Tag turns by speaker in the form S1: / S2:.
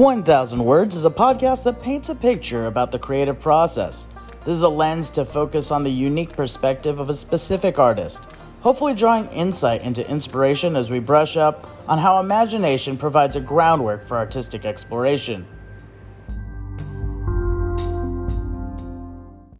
S1: 1000 Words is a podcast that paints a picture about the creative process. This is a lens to focus on the unique perspective of a specific artist, hopefully drawing insight into inspiration as we brush up on how imagination provides a groundwork for artistic exploration.